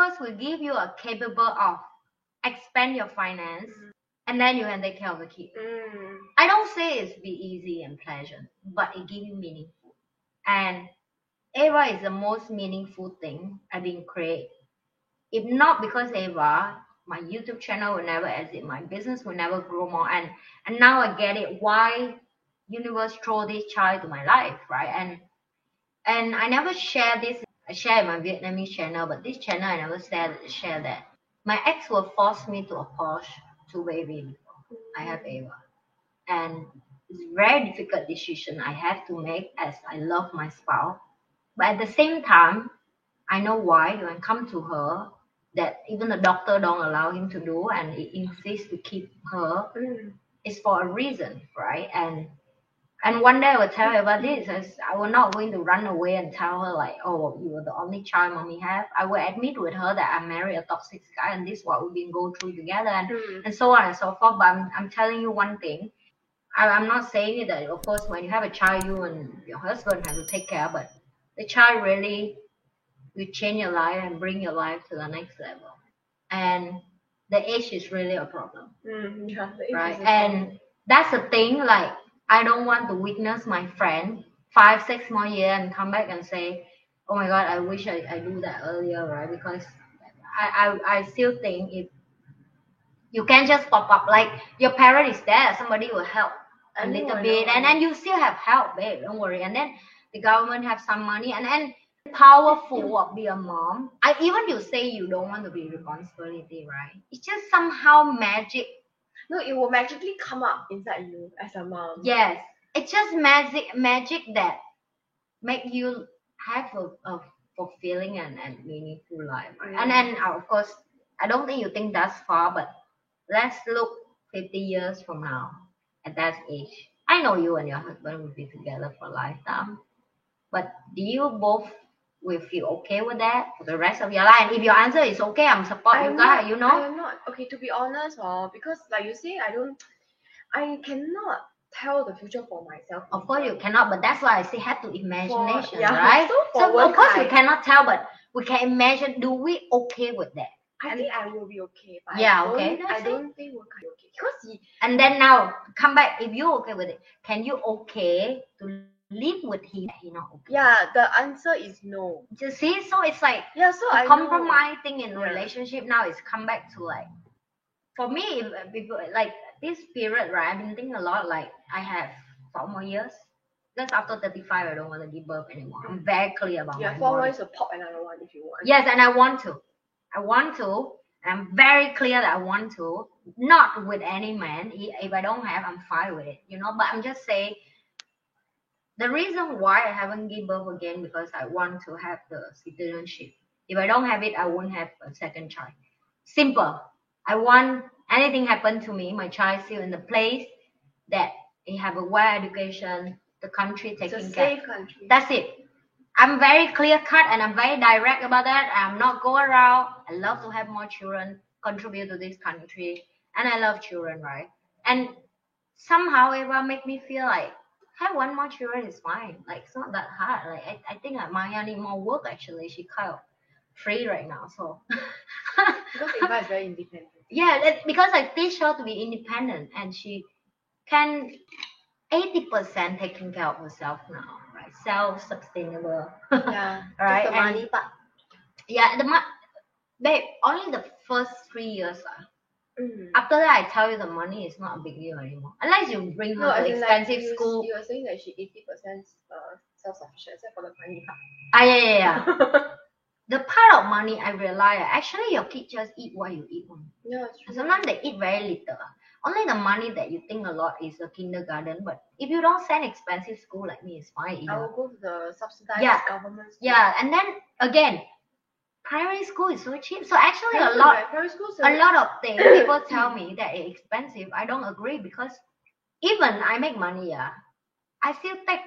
universe will give you a capable of expand your finance Mm. and then you can take care of the kid. Mm. I don't say it's be easy and pleasant, but it give you meaningful. And Ava is the most meaningful thing I've been create. If not because Ava, my YouTube channel will never exit, my business will never grow more. And and now I get it why universe throw this child to my life, right? And and I never share this. I share my Vietnamese channel, but this channel I never share share that. My ex will force me to approach to baby before I have Ava, and it's a very difficult decision I have to make as I love my spouse. But at the same time, I know why when I come to her that even the doctor don't allow him to do, and he insists to keep her Mm. it's for a reason, right? And and one day I will tell her about this. I will not going to run away and tell her like, oh, you were the only child mommy have. I will admit with her that I married a toxic guy and this is what we've been going through together and, Mm. and so on and so forth. But I'm, I'm telling you one thing. I, I'm not saying that of course when you have a child you and your husband have to take care, but the child really will change your life and bring your life to the next level. And the age is really a problem Mm. Yeah. right? And that's the thing. Like, I don't want to witness my friend five, six more years and come back and say, "Oh my God, I wish I, I do that earlier," right? Because I, I I still think if you can't just pop up, like your parent is there, somebody will help a little bit, and then you still have help, babe. Don't worry. And then the government have some money, and then powerful of be a mom. I even you say you don't want to be responsibility, right? It's just somehow magic No, it will magically come up inside you as a mom. Yes, it's just magic, magic that make you have a, a fulfilling and, and meaningful life. right? And then uh, of course, I don't think you think that's far, but let's look 50 years from now at that age. I know you and your husband will be together for a lifetime, but do you both will feel okay with that for the rest of your life? If your answer is okay, I'm support you I'm guys. not, You know, I am not okay to be honest, or because like you say, I don't, I cannot tell the future for myself. Of course you cannot, but that's why I say have to imagination, yeah, right? so So of course we cannot tell, but we can imagine. Do we okay with that? I think I will be okay. But Yeah, I okay, I don't think we'll be okay because he, And then now come back. If you okay with it, can you okay to live with him? He not okay. yeah, the answer is no. You see, so it's like Yeah, so I know. thing in Yeah. relationship now is come back to like. For me, if, if like this period, right? I've been thinking a lot. Like I have four more years. Because after 35, I don't want to give birth anymore. I'm very clear about Yeah, my four body. months to pop another one if you want. Yes, and I want to. I want to. I'm very clear that I want to. Not with any man. If I don't have, I'm fine with it. You know, but I'm just saying the reason why I haven't give birth again because I want to have the citizenship. If I don't have it, I won't have a second child. Simple. I want anything happen to me, my child still in the place that they have a well education, the country It's a taking care. safe country. That's it. I'm very clear cut and I'm very direct about that. I'm not go around. I love to have more children contribute to this country, and I love children, right? And somehow it will make me feel like have one more children is fine. Like it's not that hard. Like I, I think that Maya need more work actually. She kind of free right now, so because Eva is very independent. yeah, that, because I teach her to be independent and she can 80% taking care of herself now, right? Self-sustainable. Yeah. Right, Just the and- money part. yeah, the mo- babe, only the first three years. ah. Mm. After that, I tell you the money is not a big deal anymore. Unless you bring her No, to in like expensive you, school. you were saying that she eighty percent uh, self sufficient except for the money part. Ah, yeah, yeah, yeah. the part of money I realize, actually your kids just eat what you eat. Yeah, true. Sometimes they eat very little. Only the money that you think a lot is the kindergarten. But if you don't send expensive school like me, it's fine. I will go to the subsidized Yeah. government school. Yeah, and then again, primary school is so cheap. So actually, a lot, right, school a lot of things people tell me that it's expensive. I don't agree because even I make money, yeah, I still take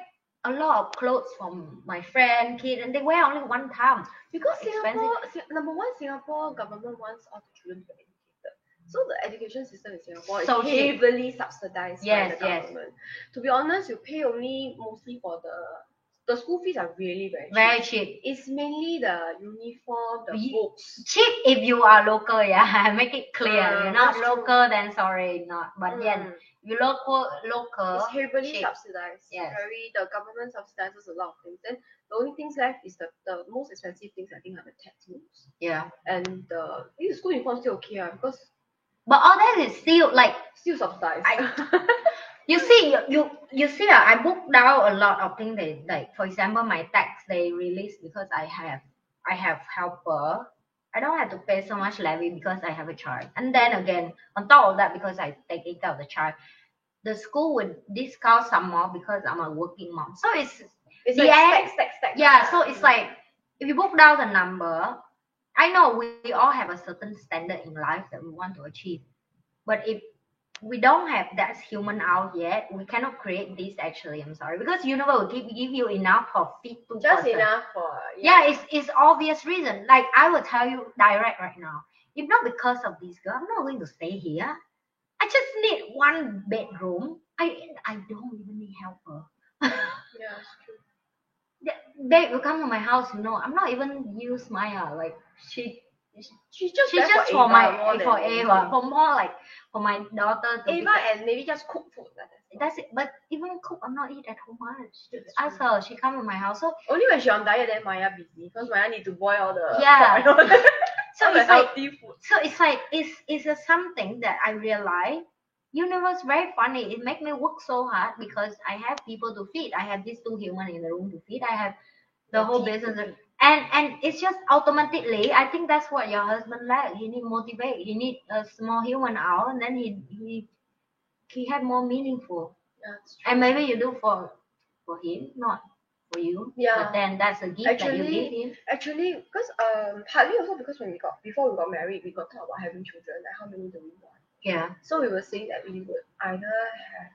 a lot of clothes from my friend, kid, and they wear only one time. because expensive. Singapore Si- number one Singapore government wants all the children to be educated. So the education system in Singapore So is heavily subsidized Yes, by the government. yes. government. To be honest, you pay only mostly for the the school fees are really very cheap. Very cheap. It's mainly the uniform, the Ye- books. Cheap if you are local, yeah. Make it clear. Ah, You're not that's true. local, then sorry, not. But then Mm. you local, local. It's heavily cheap. subsidized. Yes. Very the government subsidizes a lot of things. Then the only things left is the, the most expensive things I think are the textbooks. Yeah. And the I school uniform still okay ah, because But all that is still like still subsidized. you see you you, you see uh, I booked down a lot of things they like for example my tax they release because I have I have helper. I don't have to pay so much levy because I have a child. And then again, on top of that, because I take care of the child, the school would discount some more because I'm a working mom. So it's it's The like end- stack, stack, stack. yeah, so it's like if you book down the number, I know we all have a certain standard in life that we want to achieve. But if we don't have that human out yet, we cannot create this actually. I'm sorry. Because universe will give, give you enough for fit two just person. enough for Yeah, it's it's obvious reason. Like I will tell you direct right now. If not because of this girl, I'm not going to stay here. I just need one bedroom. I I don't even need helper. yeah, it's true. Babe will come to my house, you know. I'm not even use Maya. Like she She's just she's just for, my for anything. for more like for my daughter to Ava and maybe just cook food. that's it. But even cook I'm not eat at home much. Ask her, she come to my house. So Only when she on diet then Maya busy because Maya need to boil all the Yeah. all so it's like healthy food. so it's like it's it's a something that I realize universe very funny. It make me work so hard because I have people to feed. I have these two human in the room to feed. I have the whole business and and it's just automatically i think that's what your husband like he need motivate he need a small human hour and then he he he had more meaningful and maybe you do for for him not for you Yeah. but then that's a gift that you give him Actually, because um partly also because when we got before we got married, we got talk about having children, like how many do we want. yeah So we were saying that we would either have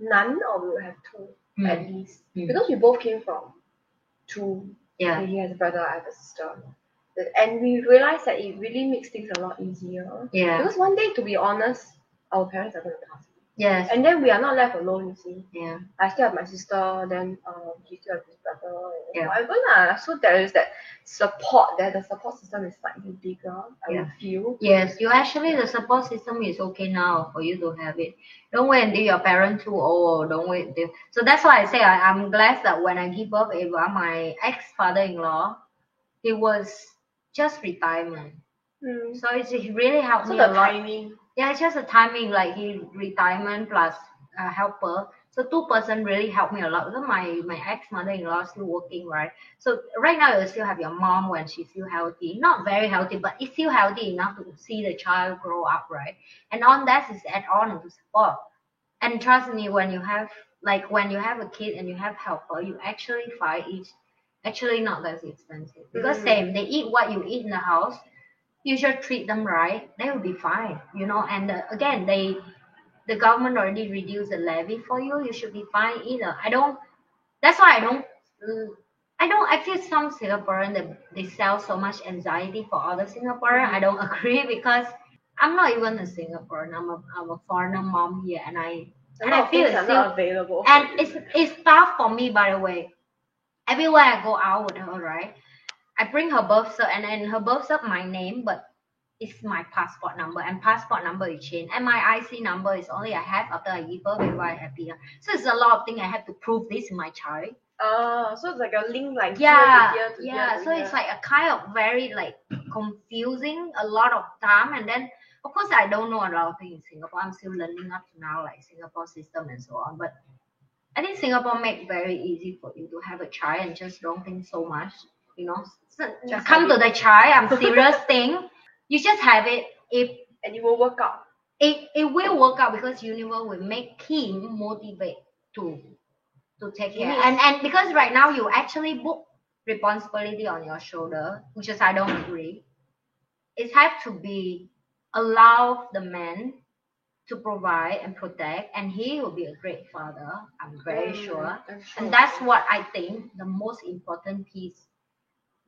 none or we would have two at Mm. least. Mm. Because we both came from two. Yeah He has a brother, I have a sister. And we realized that it really makes things a lot easier. yeah Because one day, to be honest, our parents are going to pass. Yes And then we are not left alone, you see. yeah I still have my sister, then um, he still has his brother, Yeah. whatever lah. So there is that support there. The support system is slightly bigger, I Yeah. feel. Yes, you actually the support system is okay now for you to have it. Don't wait until your parents too old. Don't wait until. So that's why I say I, I'm glad that when I give birth, Ava, my ex father-in-law, he was just retirement. Mm. So it's it really helped So me the a lot. timing. Yeah, it's just a timing like he retirement plus uh, helper. So two person really helped me a lot because my my ex mother-in-law still working, right? So right now you still have your mom when she's still healthy, not very healthy, but it's still healthy enough to see the child grow up, right? And on that is add on to support. And trust me, when you have like when you have a kid and you have helper, you actually find it actually not that expensive because Mm. same they eat what you eat in the house you should treat them right they will be fine you know and uh, again they the government already reduced the levy for you you should be fine either. I don't that's why i don't i don't i feel some singaporean that they sell so much anxiety for other singaporean. I don't agree because i'm not even a singaporean i'm a, I'm a foreigner mom here and i and i feel it's not available. and it's it's tough for me by the way. Everywhere i go out with her right i bring her birth cert and then her birth cert my name but it's my passport number and passport number is changed. And my ic number is only i have after i give birth before i have here so it's a lot of things i have to prove this my child. Ah, so it's like a link like yeah here to here to yeah here to so it's like a kind of very like confusing a lot of time and then of course i don't know a lot of things in singapore. I'm still learning up to now like singapore system and so on but i think singapore make very easy for you to have a child and just don't think so much you know? Just come to the child i'm serious thing. You just have it. If and it will work out. it, it will work out because universe will make him motivate to to take care. Yes. and and because right now you actually book responsibility on your shoulder which is i don't agree. It has to be allow the man to provide and protect and he will be a great father i'm very Mm, sure. Sure. and that's what i think the most important piece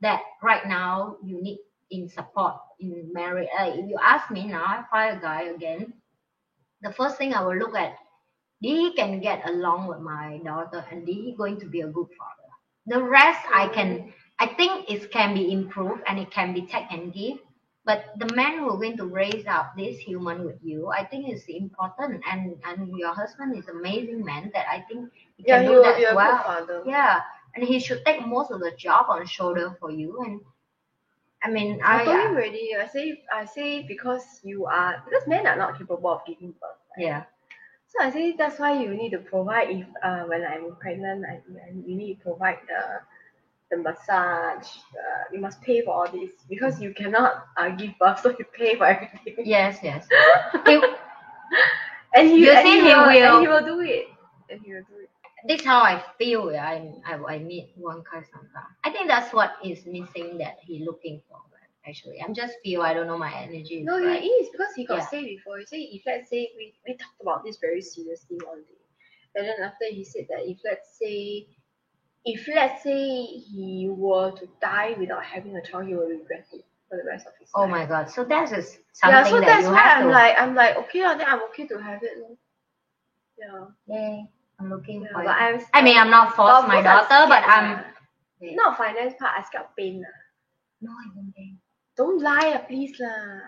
that right now you need in support in marriage uh, if you ask me now i find a guy again the first thing i will look at did he can get along with my daughter and did he going to be a good father The rest I can, I think it can be improved and it can be take and give. But the man who are going to raise up this human with you, I think is important. And and your husband is amazing man that I think he Yeah, can do that be a good well. father. Yeah, and he should take most of the job on shoulder for you. And I mean, I I, told him already. I say, I say because you are because men are not capable of giving birth. right? yeah, So I say that's why you need to provide. If uh, when I'm pregnant, I, you need to provide the the massage. The, you must pay for all this because you cannot uh, give birth, so you pay for everything. yes, yes. He- And he, You and see, he, he will, will- and he will do it. And he will do it. This how I feel. yeah, I I, I meet one Santa. I think that's what is missing that he looking for. Actually, I'm just feel I don't know my energy. No, right. he is because he got Yeah. say before. He say if let's say we, we talked about this very seriously one day, and then after he said that if let's say if let's say he were to die without having a child, he will regret it for the rest of his Oh life. Oh my god! So that is Yeah, something so that that's why I'm to. like I'm like okay, lah, then I'm okay to have it. lor. Yeah. I'm looking yeah for but. I'm, I mean, I'm not force my daughter, but I'm. lah. not finance part. I scared pain. lah. No, I don't think. Don't lie, please lah.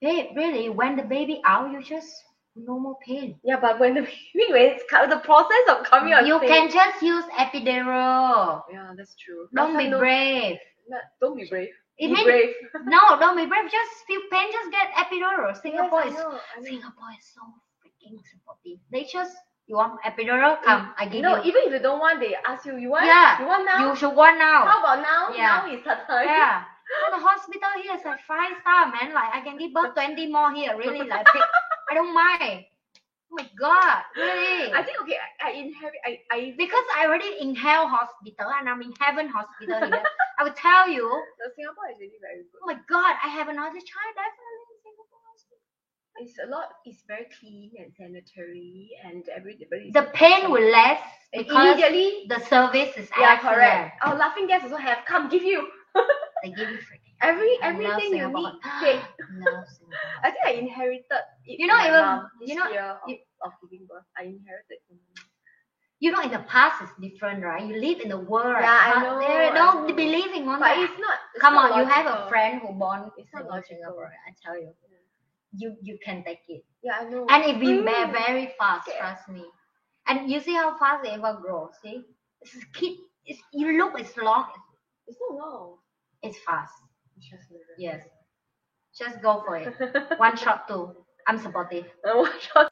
Babe, really, when the baby out, you just no more pain. Yeah, but when the baby when it's co- the process of coming on You pain. can just use epidural. Yeah, that's true. Don't Last be no- brave. not- don't be brave. It be mean- brave. No, don't be brave. Just feel pain. Just get epidural. Singapore yes, is I know, I know. Singapore is so freaking supportive. They just you want epidural? Come, I give No, you. No, even if you don't want, they ask you. You want? Yeah, You want now? You should want now. How about now? Yeah. Now is the time. Yeah. The hospital here is like five star, man. Like I can give birth twenty more here. Really, like I don't mind. Oh my god, really? I think okay. I, I inherit. I I because I already inhale hospital and I'm in heaven hospital here. I will tell you, the Singapore is really very good. oh my god, I have another child definitely in. It's a lot. It's very clean and sanitary, and everybody. The pain will less because immediately. the service is Yeah, excellent. correct. Our laughing gas also have. Come, give you They give you freaking every I love everything you Singapore. need. Okay. Singapore. I think I inherited. It You know, from my even- this you know, fear of, you- of giving birth. I inherited. from my mom. You know, in the past it's different, right? You live in the world? Yeah, I know, They I don't know. in one. But it's not. it's Come not on, you have a logical. friend who born It's not in logical. Singapore. I tell you, you you can take it, Yeah, I know. and it will be Mm. very fast. Yeah. Trust me. And you see how fast it ever grow. See, is kid. It's, you look, it's long. It's not long. It's fast. It's just. Yes. Just go for it. One shot too. I'm supportive. One shot.